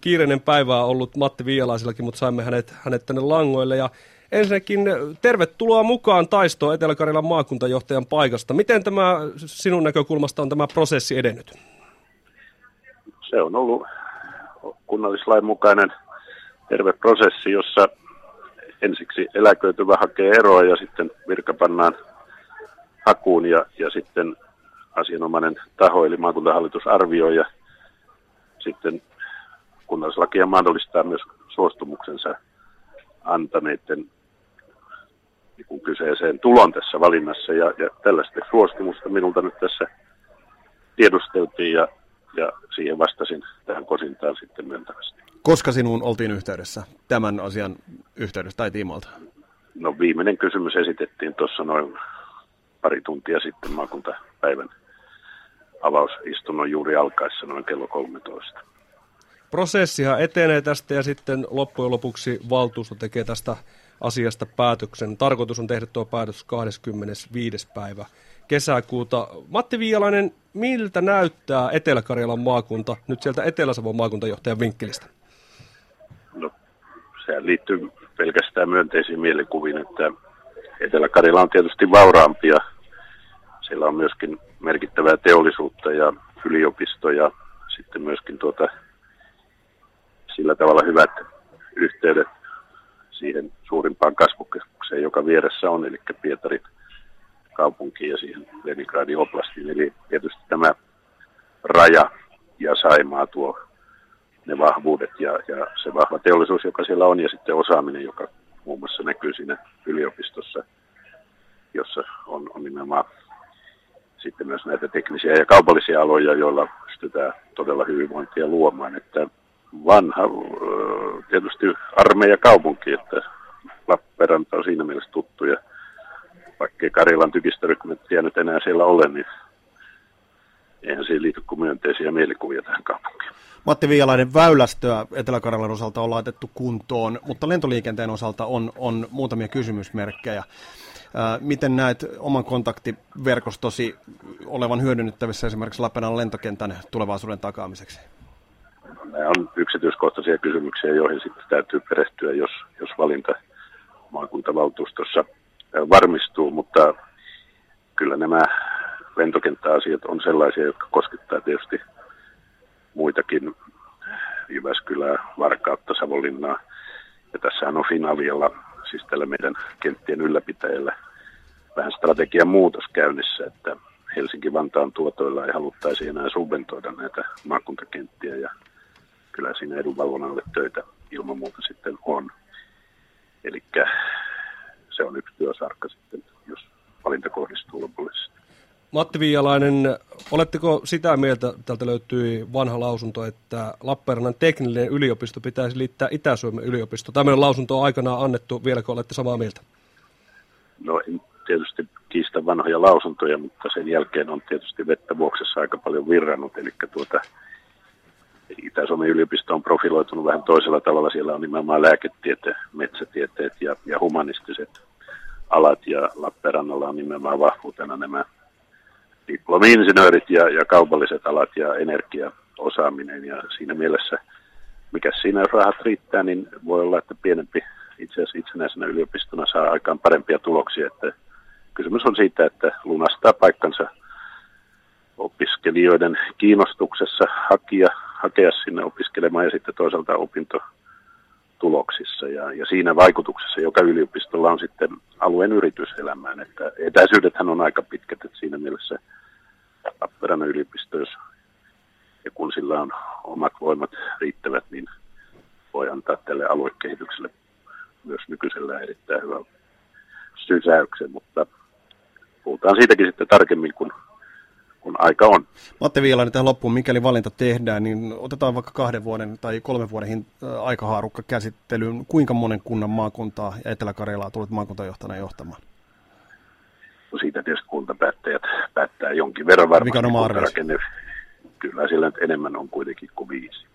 kiireinen päivä on ollut Matti Viialaisillakin, mutta saimme hänet, hänet tänne langoille. Ja ensinnäkin tervetuloa mukaan taistoon Etelä-Karjalan maakuntajohtajan paikasta. Miten tämä sinun näkökulmasta on tämä prosessi edennyt? Se on ollut kunnallislain mukainen terve prosessi, jossa ensiksi eläköityvä hakee eroa ja sitten virka pannaan hakuun ja, ja sitten asianomainen taho eli maakuntahallitus arvioi ja sitten kunnallislakia mahdollistaa myös suostumuksensa antaneiden niin kyseiseen tulon tässä valinnassa. Ja, ja tällaista suostumusta minulta nyt tässä tiedusteltiin ja, ja siihen vastasin tähän kosintaan sitten myöntävästi. Koska sinuun oltiin yhteydessä tämän asian yhteydessä tai tiimoilta? No viimeinen kysymys esitettiin tuossa noin pari tuntia sitten maakuntapäivän avausistunnon juuri alkaessa noin kello 13 prosessihan etenee tästä ja sitten loppujen lopuksi valtuusto tekee tästä asiasta päätöksen. Tarkoitus on tehdä tuo päätös 25. päivä kesäkuuta. Matti Viialainen, miltä näyttää Etelä-Karjalan maakunta nyt sieltä Etelä-Savon maakuntajohtajan vinkkelistä? No, sehän liittyy pelkästään myönteisiin mielikuviin, että Etelä-Karjala on tietysti vauraampia. Siellä on myöskin merkittävää teollisuutta ja yliopistoja, sitten myöskin tuota sillä tavalla hyvät yhteydet siihen suurimpaan kasvukeskukseen, joka vieressä on, eli Pietarin kaupunkiin ja siihen Leningradin oblastiin. Eli tietysti tämä raja ja Saimaa tuo ne vahvuudet ja, ja se vahva teollisuus, joka siellä on, ja sitten osaaminen, joka muun muassa näkyy siinä yliopistossa, jossa on, on nimenomaan sitten myös näitä teknisiä ja kaupallisia aloja, joilla pystytään todella hyvinvointia luomaan. Että vanha tietysti armeijakaupunki, että Lappeenranta on siinä mielessä tuttu ja vaikkei Karjalan tykistörykmenttejä nyt enää siellä ole, niin eihän siihen liity kuin myönteisiä mielikuvia tähän kaupunkiin. Matti Viialainen, väylästöä Etelä-Karjalan osalta on laitettu kuntoon, mutta lentoliikenteen osalta on, on muutamia kysymysmerkkejä. Miten näet oman kontaktiverkostosi olevan hyödynnettävissä esimerkiksi Lappeenrannan lentokentän tulevaisuuden takaamiseksi? Nämä on yksityiskohtaisia kysymyksiä, joihin sitten täytyy perehtyä, jos, jos valinta maakuntavaltuustossa varmistuu, mutta kyllä nämä lentokenttäasiat on sellaisia, jotka koskettaa tietysti muitakin Jyväskylää, Varkautta, Savonlinnaa. Ja tässähän on finaalialla, siis tällä meidän kenttien ylläpitäjällä, vähän strategian muutos käynnissä, että Helsinki-Vantaan tuotoilla ei haluttaisi enää subventoida näitä maakuntakenttiä siinä edunvalvonnalle töitä ilman muuta sitten on. Eli se on yksi työsarkka sitten, jos valinta kohdistuu lopullisesti. Matti Viialainen, oletteko sitä mieltä, täältä löytyi vanha lausunto, että Lappeenrannan teknillinen yliopisto pitäisi liittää Itä-Suomen yliopisto? Tämmöinen lausunto on aikanaan annettu, vieläkö olette samaa mieltä? No en tietysti kiistä vanhoja lausuntoja, mutta sen jälkeen on tietysti vettä vuoksessa aika paljon virrannut, eli tuota, Itä-Suomen yliopisto on profiloitunut vähän toisella tavalla. Siellä on nimenomaan lääketieteet, metsätieteet ja, ja humanistiset alat ja Lappeenrannalla on nimenomaan vahvuutena nämä diplomi-insinöörit ja, ja kaupalliset alat ja energiaosaaminen ja siinä mielessä, mikä siinä rahat riittää, niin voi olla, että pienempi itse asiassa itsenäisenä yliopistona saa aikaan parempia tuloksia. Että kysymys on siitä, että lunastaa paikkansa opiskelijoiden kiinnostuksessa hakia, hakea sinne opiskelemaan ja sitten toisaalta opintotuloksissa ja, ja siinä vaikutuksessa, joka yliopistolla on sitten alueen yrityselämään. Että etäisyydethän on aika pitkät, että siinä mielessä Lappeenrannan yliopisto, jos ja kun sillä on omat voimat riittävät, niin voi antaa tälle aluekehitykselle myös nykyisellä erittäin hyvän sysäyksen, mutta puhutaan siitäkin sitten tarkemmin, kun kun aika on. Matti Viilainen tähän loppuun, mikäli valinta tehdään, niin otetaan vaikka kahden vuoden tai kolmen vuoden aikahaarukka käsittelyyn. Kuinka monen kunnan maakuntaa ja Etelä-Karjalaa tulet maakuntajohtajana johtamaan? No siitä tietysti kuntapäättäjät päättää jonkin verran varmaan. Mikä on oma Kyllä sillä nyt enemmän on kuitenkin kuin viisi.